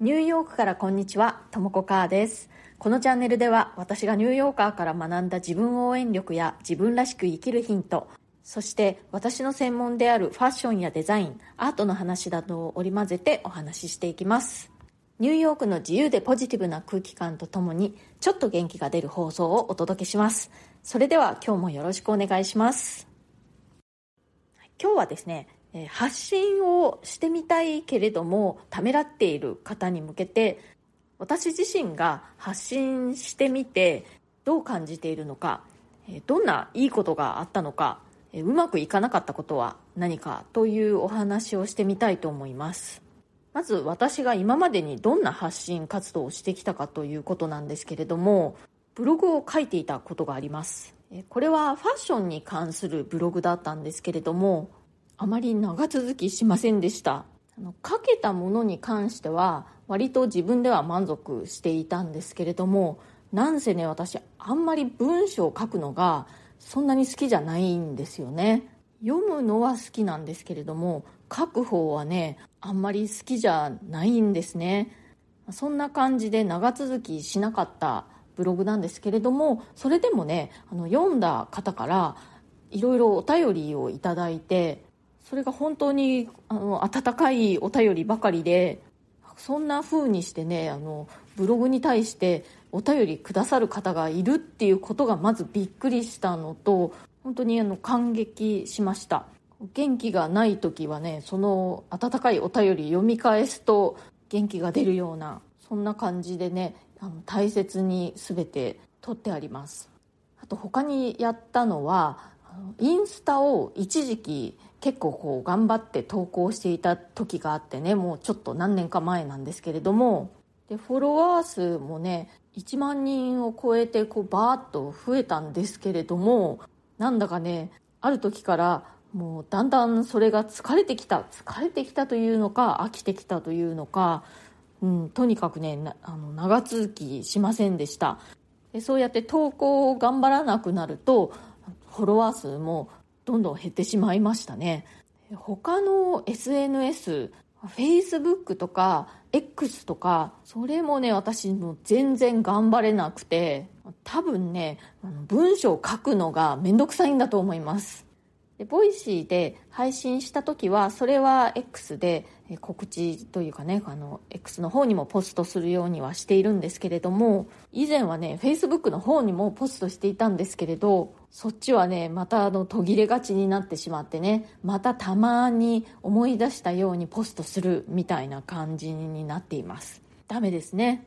ニューヨークからこんにちは、ともこかーです。このチャンネルでは私がニューヨーカーから学んだ自分応援力や自分らしく生きるヒント、そして私の専門であるファッションやデザイン、アートの話などを織り交ぜてお話ししていきます。ニューヨークの自由でポジティブな空気感とともにちょっと元気が出る放送をお届けします。それでは今日もよろしくお願いします。今日はですね、え発信をしてみたいけれどもためらっている方に向けて私自身が発信してみてどう感じているのかどんないいことがあったのかうまくいかなかったことは何かというお話をしてみたいと思います。まず私が今までにどんな発信活動をしてきたかということなんですけれどもブログを書いていたことがあります。これはファッションに関するブログだったんですけれどもあまり長続きしませんでした。あの書けたものに関しては割と自分では満足していたんですけれどもなんせね私あんまり文章を書くのがそんなに好きじゃないんですよね。読むのは好きなんですけれども書く方はねあんまり好きじゃないんですね。そんな感じで長続きしなかったブログなんですけれどもそれでもねあの読んだ方からいろいろお便りをいただいてそれが本当にあの温かいお便りばかりでそんな風にしてねあのブログに対してお便りくださる方がいるっていうことがまずびっくりしたのと本当にあの感激しました。元気がない時はねその温かいお便り読み返すと元気が出るようなそんな感じでねあの大切に全て取ってあります。あと他にやったのはインスタを一時期結構こう頑張って投稿していた時があってねもうちょっと何年か前なんですけれども。でフォロワー数もね1万人を超えてこうバーッと増えたんですけれどもなんだかねある時からもうだんだんそれが疲れてきた疲れてきたというのか飽きてきたというのか、うん、とにかくねあの長続きしませんでした。でそうやって投稿を頑張らなくなるとフォロワー数もどんどん減ってしまいましたね。他の SNS Facebook とか X とかそれもね私も全然頑張れなくて多分ね文章を書くのがめんどくさいんだと思います。で Voicy で配信した時はそれは X で告知というかねあの X の方にもポストするようにはしているんですけれども以前はね Facebook の方にもポストしていたんですけれどそっちはねまたあの途切れがちになってしまってねまたたまに思い出したようにポストするみたいな感じになっています。ダメですね、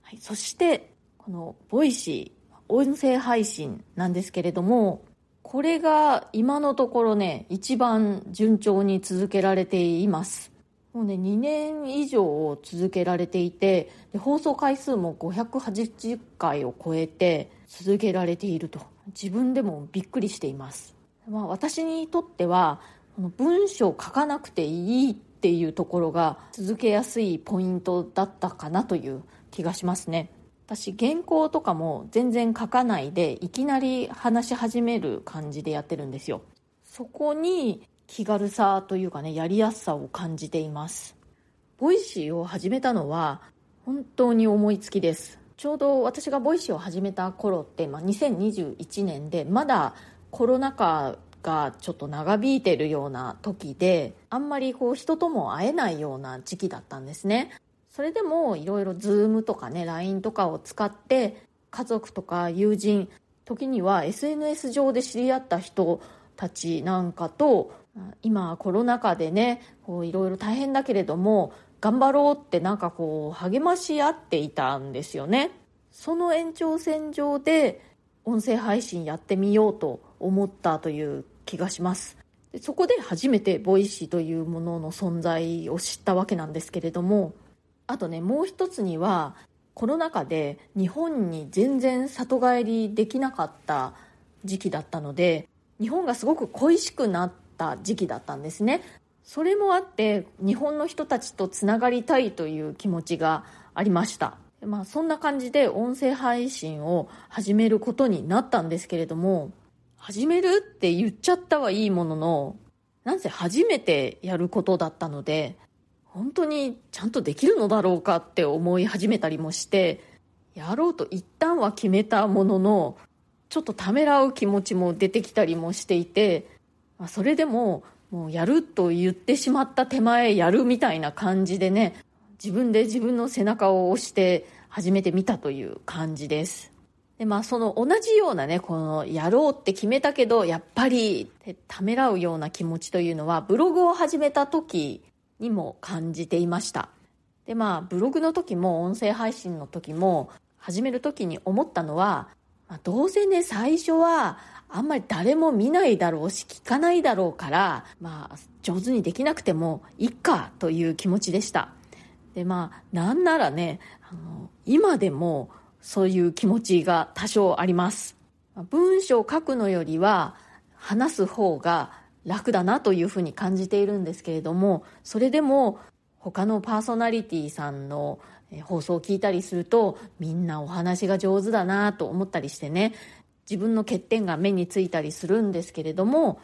はい、そしてこの Voicy 音声配信なんですけれどもこれが今のところね一番順調に続けられています。もうね2年以上続けられていてで放送回数も580回を超えて続けられていると。自分でもびっくりしています、まあ、私にとっては文章を書かなくていいっていうところが続けやすいポイントだったかなという気がしますね。私原稿とかも全然書かないでいきなり話し始める感じでやってるんですよ。そこに気軽さというかねやりやすさを感じています。 Voicy を始めたのは本当に思いつきです。ちょうど私が Voicy を始めた頃って、まあ、2021年でまだコロナ禍がちょっと長引いてるような時であんまりこう人とも会えないような時期だったんですね。それでもいろいろ Zoom とかね LINE とかを使って家族とか友人時には SNS 上で知り合った人たちなんかと今コロナ禍でねいろいろ大変だけれども頑張ろうってなんかこう励まし合っていたんですよね。その延長線上で音声配信やってみようと思ったという気がします。でそこで初めて Voicy というものの存在を知ったわけなんですけれどもあとねもう一つにはコロナ禍で日本に全然里帰りできなかった時期だったので日本がすごく恋しくなった時期だったんですね。それもあって日本の人たちとつながりたいという気持ちがありました。まあそんな感じで音声配信を始めることになったんですけれども始めるって言っちゃったはいいもののなんせ初めてやることだったので本当にちゃんとできるのだろうかって思い始めたりもしてやろうと一旦は決めたもののちょっとためらう気持ちも出てきたりもしていて、ま、それでももうやると言ってしまった手前やるみたいな感じでね自分で自分の背中を押して始めてみたという感じです。でまあその同じようなねこのやろうって決めたけどやっぱりためらうような気持ちというのはブログを始めた時にも感じていました。でまあブログの時も音声配信の時も始める時に思ったのは、まあ、どうせね最初はあんまり誰も見ないだろうし聞かないだろうからまあ上手にできなくてもいっかという気持ちでした。でまあなんならねあの今でもそういう気持ちが多少あります。文章を書くのよりは話す方が楽だなというふうに感じているんですけれどもそれでも他のパーソナリティさんの放送を聞いたりするとみんなお話が上手だなと思ったりしてね自分の欠点が目についたりするんですけれども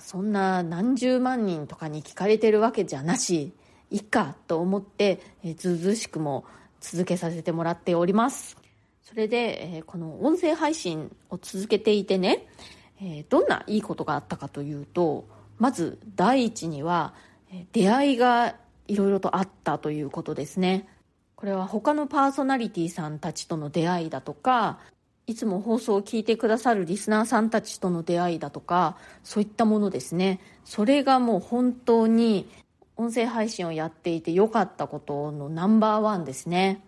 そんな何十万人とかに聞かれてるわけじゃなしいっかと思ってずうずしくも続けさせてもらっております。それでこの音声配信を続けていてねえー、どんないいことがあったかというとまず第一には出会いがいろいろとあったということですね。これは他のパーソナリティさんたちとの出会いだとかいつも放送を聞いてくださるリスナーさんたちとの出会いだとかそういったものですね。それがもう本当に音声配信をやっていて良かったことのナンバーワンですね。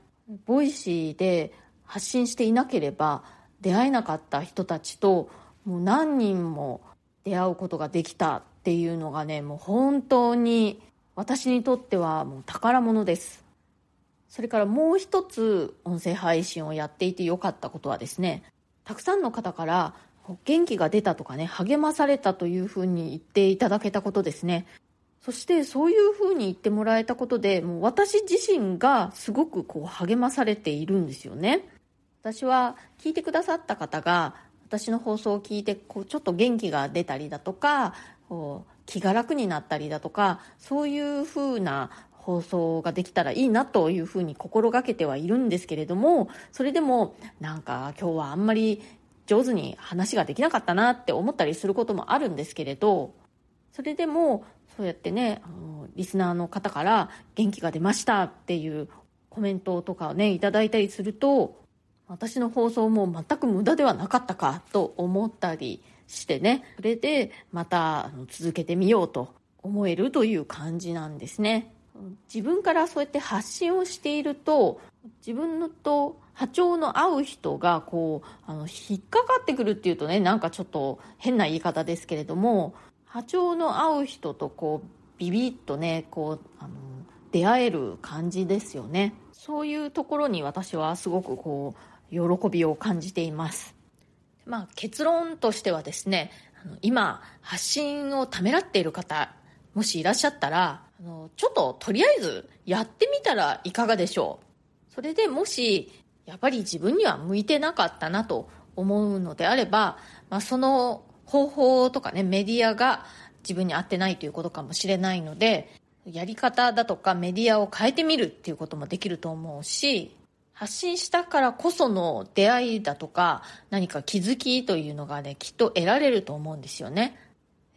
Voicy で発信していなければ出会えなかった人たちともう何人も出会うことができたっていうのがねもう本当に私にとってはもう宝物です。それからもう一つ音声配信をやっていてよかったことはですねたくさんの方から元気が出たとかね励まされたというふうに言っていただけたことですね。そしてそういうふうに言ってもらえたことでもう私自身がすごくこう励まされているんですよね。私は聞いてくださった方が私の放送を聞いてこうちょっと元気が出たりだとかこう気が楽になったりだとかそういうふうな放送ができたらいいなというふうに心がけてはいるんですけれどもそれでもなんか今日はあんまり上手に話ができなかったなって思ったりすることもあるんですけれどそれでもそうやってねあのリスナーの方から元気が出ましたっていうコメントとかをねいただいたりすると私の放送も全く無駄ではなかったかと思ったりしてね。それでまた続けてみようと思えるという感じなんですね。自分からそうやって発信をしていると自分のと波長の合う人がこうあの引っかかってくるっていうとねなんかちょっと変な言い方ですけれども波長の合う人とこうビビッとねこうあの出会える感じですよね。そういうところに私はすごくこう喜びを感じています。まあ、結論としてはですね、今、発信をためらっている方、もしいらっしゃったら、あのちょっととりあえずやってみたらいかがでしょう。それでもし、やっぱり自分には向いてなかったなと思うのであれば、まあ、その方法とかね、メディアが自分に合ってないということかもしれないので、やり方だとかメディアを変えてみるっていうこともできると思うし、発信したからこその出会いだとか何か気づきというのがねきっと得られると思うんですよね。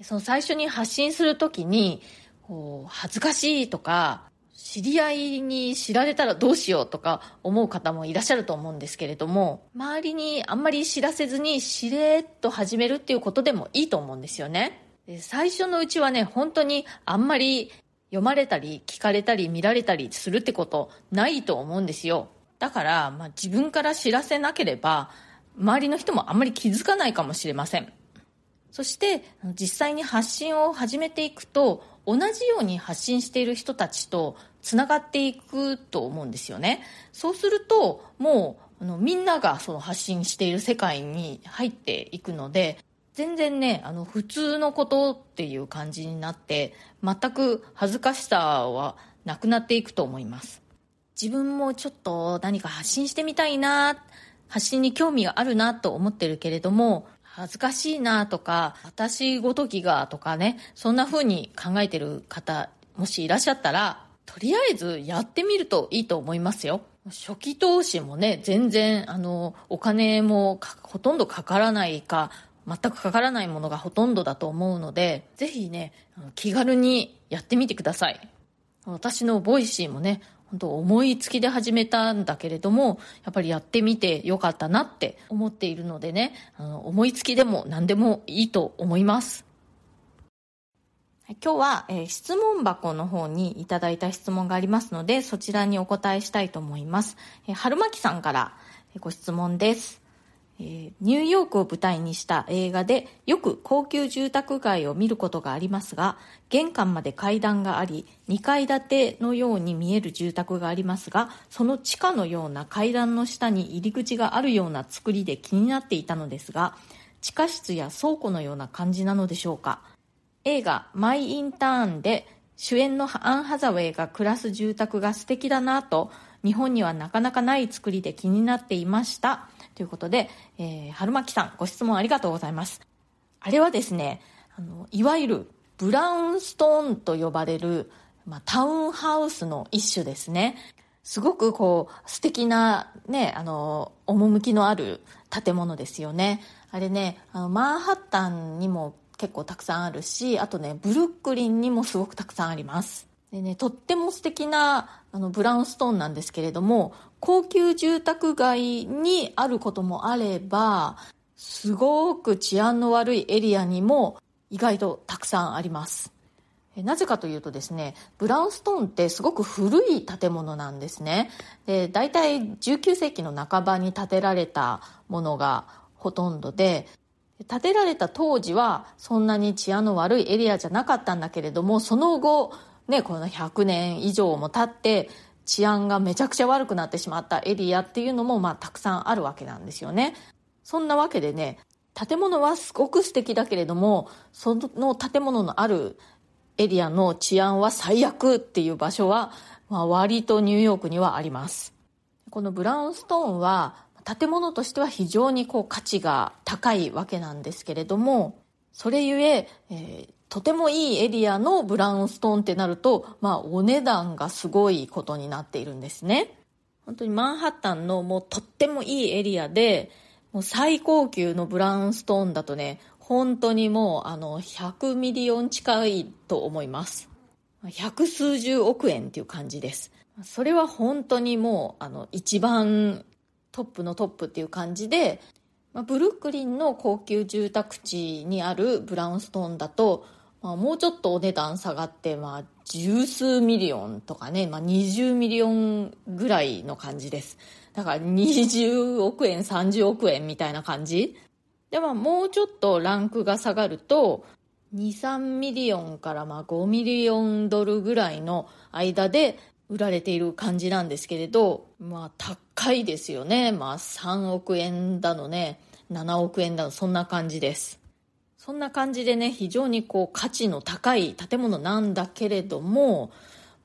その最初に発信する時にこう恥ずかしいとか知り合いに知られたらどうしようとか思う方もいらっしゃると思うんですけれども周りにあんまり知らせずにしれっと始めるっていうことでもいいと思うんですよね。で最初のうちはね本当にあんまり読まれたり聞かれたり見られたりするってことないと思うんですよ。だから、まあ、自分から知らせなければ周りの人もあんまり気づかないかもしれません。そして実際に発信を始めていくと同じように発信している人たちとつながっていくと思うんですよね。そうするともうあのみんながその発信している世界に入っていくので全然ねあの普通のことっていう感じになって全く恥ずかしさはなくなっていくと思います。自分もちょっと何か発信してみたいな、発信に興味があるなと思ってるけれども、恥ずかしいなとか、私ごときがとかね、そんな風に考えてる方、もしいらっしゃったら、とりあえずやってみるといいと思いますよ。初期投資もね、全然、あの、お金もほとんどかからないか、全くかからないものがほとんどだと思うので、ぜひね、気軽にやってみてください。私の Voicy もね、本当思いつきで始めたんだけれども、やっぱりやってみてよかったなって思っているのでね、あの思いつきでも何でもいいと思います。今日は、えー、質問箱の方にいただいた質問がありますので、そちらにお答えしたいと思います。えー、春巻さんからご質問です。えー、ニューヨークを舞台にした映画でよく高級住宅街を見ることがありますが、玄関まで階段があり、2階建てのように見える住宅がありますが、その地下のような階段の下に入り口があるような作りで気になっていたのですが、地下室や倉庫のような感じなのでしょうか？映画マイ・インターンで主演のアン・ハザウェイが暮らす住宅が素敵だなと日本にはなかなかない作りで気になっていましたということで、えー、春巻さんご質問ありがとうございます。あれはですねあのいわゆるブラウンストーンと呼ばれる、まあ、タウンハウスの一種ですね。すごくこう素敵なねあの趣のある建物ですよね。あれねあのマンハッタンにも結構たくさんあるしあとねブルックリンにもすごくたくさんあります。でねとっても素敵なあのブラウンストーンなんですけれども高級住宅街にあることもあればすごく治安の悪いエリアにも意外とたくさんあります。なぜかというとですねブラウンストーンってすごく古い建物なんですね。で大体19世紀の半ばに建てられたものがほとんどで建てられた当時はそんなに治安の悪いエリアじゃなかったんだけれどもその後ねこの100年以上も経って治安がめちゃくちゃ悪くなってしまったエリアっていうのもまあたくさんあるわけなんですよね。そんなわけでね建物はすごく素敵だけれどもその建物のあるエリアの治安は最悪っていう場所は、まあ、割とニューヨークにはあります。このブラウンストーンは建物としては非常にこう価値が高いわけなんですけれどもそれゆええー、とてもいいエリアのブラウンストーンってなると、まあ、お値段がすごいことになっているんですね。本当にマンハッタンのもうとってもいいエリアでもう最高級のブラウンストーンだとね本当にもうあの100ミリオン近いと思います。百数十億円っていう感じです。それは本当にもうあの一番トップのトップっていう感じで、まあ、ブルックリンの高級住宅地にあるブラウンストーンだと、まあ、もうちょっとお値段下がって、まあ、十数ミリオンとかね、まあ、20ミリオンぐらいの感じです。だから20億円、30億円みたいな感じで、まあ、もうちょっとランクが下がると、2、3ミリオンからまあ5ミリオンドルぐらいの間で売られている感じなんですけれど、まあ高いですよね。まあ3億円だのね、7億円だの、そんな感じです。そんな感じでね、非常にこう価値の高い建物なんだけれども、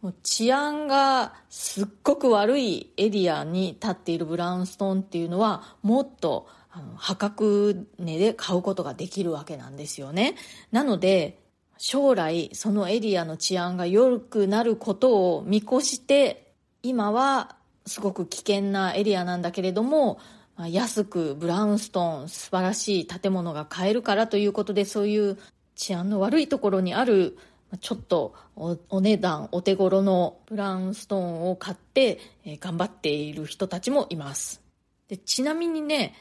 もう治安がすっごく悪いエリアに立っているブラウンストーンっていうのはもっとあの破格値で買うことができるわけなんですよね。なので将来そのエリアの治安が良くなることを見越して今はすごく危険なエリアなんだけれども安くブラウンストーン素晴らしい建物が買えるからということでそういう治安の悪いところにあるちょっとお値段お手頃のブラウンストーンを買って頑張っている人たちもいます。でちなみにね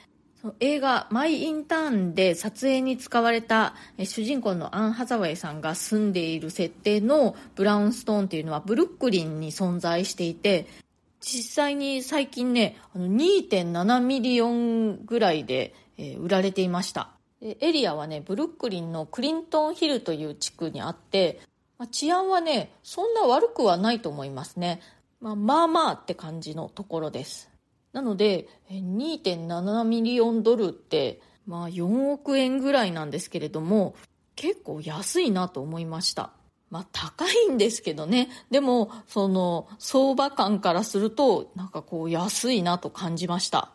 映画「マイ・インターン」で撮影に使われた主人公のアン・ハザウェイさんが住んでいる設定のブラウンストーンっていうのはブルックリンに存在していて実際に最近ね2.7ミリオンぐらいで売られていました。エリアはねブルックリンのクリントンヒルという地区にあって治安はねそんな悪くはないと思いますね、まあ、まあまあって感じのところです。なので2.7ミリオンドルってまあ4億円ぐらいなんですけれども結構安いなと思いました。まあ高いんですけどね。でもその相場感からするとなんかこう安いなと感じました。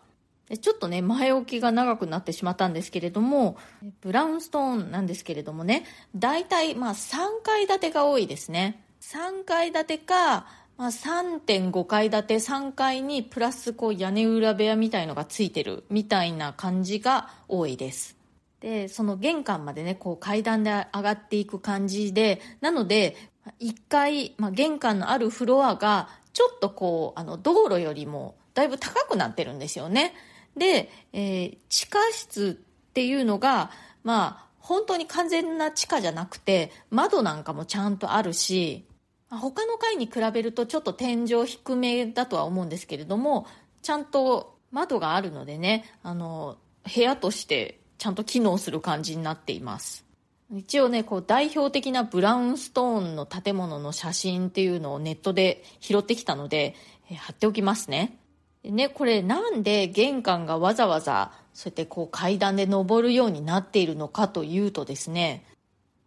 ちょっとね前置きが長くなってしまったんですけれどもブラウンストーンなんですけれどもね。大体まあ3階建てが多いですね。3階建てか、まあ、3.5階建て3階にプラスこう屋根裏部屋みたいのがついてるみたいな感じが多いです。でその玄関までねこう階段で上がっていく感じでなので1階、まあ、玄関のあるフロアがちょっとこうあの道路よりもだいぶ高くなってるんですよね。で、えー、地下室っていうのがまあ本当に完全な地下じゃなくて窓なんかもちゃんとあるし他の階に比べるとちょっと天井低めだとは思うんですけれどもちゃんと窓があるのでねあの部屋としてちゃんと機能する感じになっています。一応ねこう代表的なブラウンストーンの建物の写真っていうのをネットで拾ってきたので、え貼っておきますね。ねこれなんで玄関がわざわざそうやってこう階段で登るようになっているのかというとですね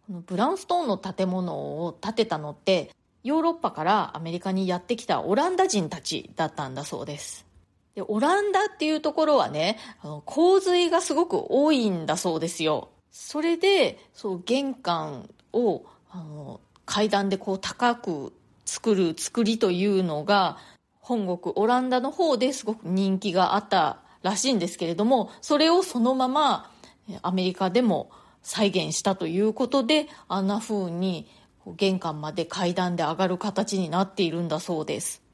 このブラウンストーンの建物を建てたのってヨーロッパからアメリカにやってきたオランダ人たちだったんだそうです。でオランダっていうところはねあの洪水がすごく多いんだそうですよ。それでそう玄関をあの階段でこう高く作る作りというのが本国オランダの方ですごく人気があったらしいんですけれどもそれをそのままアメリカでも再現したということであんな風に玄関まで階段で上がる形になっているんだそうです。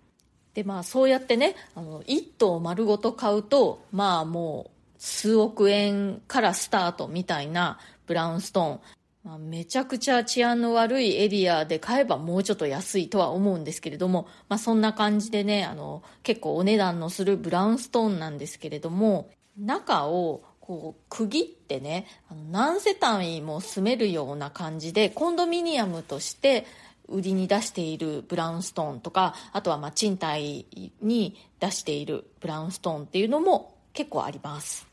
でまあそうやってねあの1棟丸ごと買うとまあもう数億円からスタートみたいなブラウンストーン、まあ、めちゃくちゃ治安の悪いエリアで買えばもうちょっと安いとは思うんですけれども、まあ、そんな感じでねあの結構お値段のするブラウンストーンなんですけれども中をこう区切ってね何世帯も住めるような感じでコンドミニアムとして売りに出しているブラウンストーンとかあとはまあ賃貸に出しているブラウンストーンっていうのも結構あります、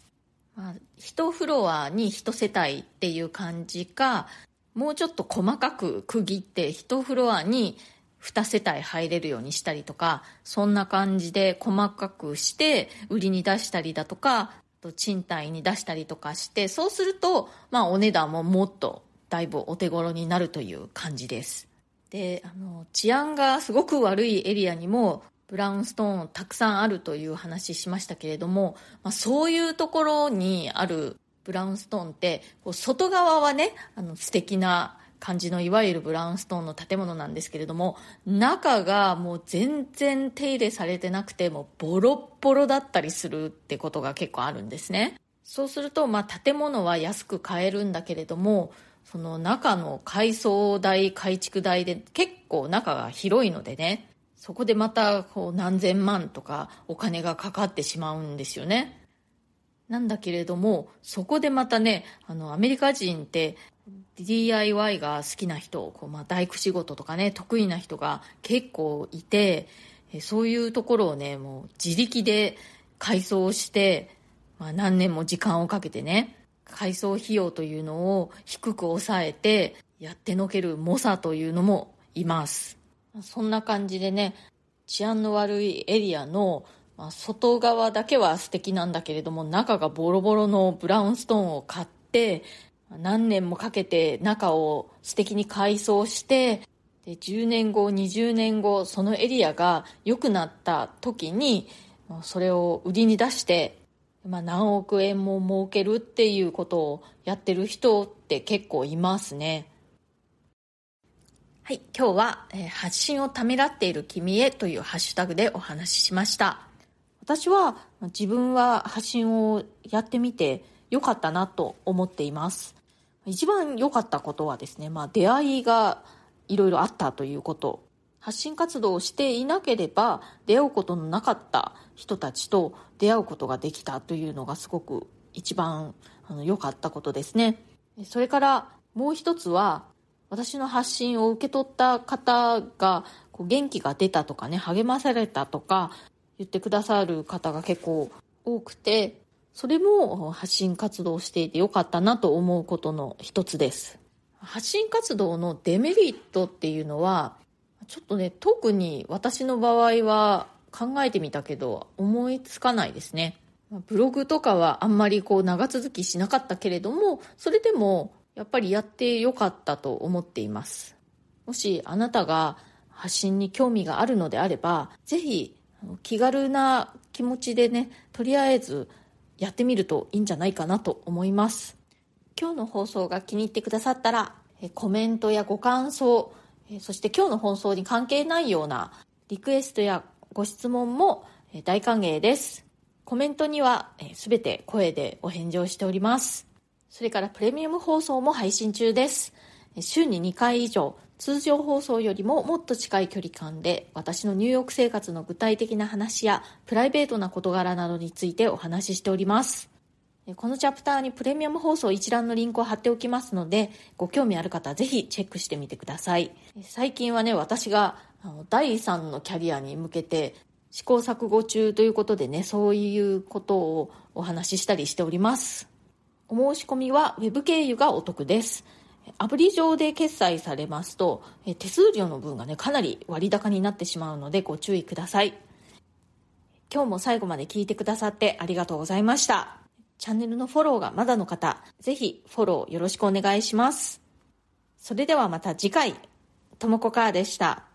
まあ、1フロアに1世帯っていう感じかもうちょっと細かく区切って1フロアに2世帯入れるようにしたりとかそんな感じで細かくして売りに出したりだとかと賃貸に出したりとかしてそうすると、まあ、お値段ももっとだいぶお手頃になるという感じです。であの治安がすごく悪いエリアにもブラウンストーンたくさんあるという話しましたけれども、まあ、そういうところにあるブラウンストーンってこう外側はねあの素敵な感じのいわゆるブラウンストーンの建物なんですけれども中がもう全然手入れされてなくてもうボロッボロだったりするってことが結構あるんですね。そうすると、まあ、建物は安く買えるんだけれどもその中の改装代改築代で結構中が広いのでねそこでまたこう何千万とかお金がかかってしまうんですよね。なんだけれどもそこでまたねあのアメリカ人って DIY が好きな人こう、まあ、大工仕事とかね得意な人が結構いてそういうところをねもう自力で改装して、まあ、何年も時間をかけてね改装費用というのを低く抑えてやってのける猛者というのもいます。そんな感じでね治安の悪いエリアの外側だけは素敵なんだけれども中がボロボロのブラウンストーンを買って何年もかけて中を素敵に改装してで10年後20年後そのエリアが良くなった時にそれを売りに出して、まあ、何億円も儲けるっていうことをやってる人って結構いますね。はい今日は、え発信をためらっている君へ」というハッシュタグでお話ししました。私は自分は発信をやってみてよかったなと思っています。一番良かったことはですね、まあ、出会いがいろいろあったということ。発信活動をしていなければ出会うことのなかった人たちと出会うことができたというのがすごく一番良かったことですね。それからもう一つは私の発信を受け取った方がこう元気が出たとかね励まされたとか言ってくださる方が結構多くてそれも発信活動をしていてよかったなと思うことの一つです。発信活動のデメリットっていうのはちょっとね特に私の場合は考えてみたけど思いつかないですねブログとかはあんまりこう長続きしなかったけれどもそれでもやっぱりやってよかったと思っていますもしあなたが発信に興味があるのであれば、ぜひ気軽な気持ちでね、とりあえずやってみるといいんじゃないかなと思います。今日の放送が気に入ってくださったら、コメントやご感想、そして今日の放送に関係ないようなリクエストやご質問も大歓迎です。コメントにはすべて声でお返事をしております。それからプレミアム放送も配信中です。週に2回以上通常放送よりももっと近い距離感で私のニューヨーク生活の具体的な話やプライベートな事柄などについてお話ししております。このチャプターにプレミアム放送一覧のリンクを貼っておきますので、ご興味ある方はぜひチェックしてみてください。最近はね、私が第3のキャリアに向けて試行錯誤中ということでね、そういうことをお話ししたりしております。お申し込みは Web 経由がお得です。アプリ上で決済されますと、手数料の分がね、かなり割高になってしまうのでご注意ください。今日も最後まで聞いてくださってありがとうございました。チャンネルのフォローがまだの方、ぜひフォローよろしくお願いします。それではまた次回、ともこかーでした。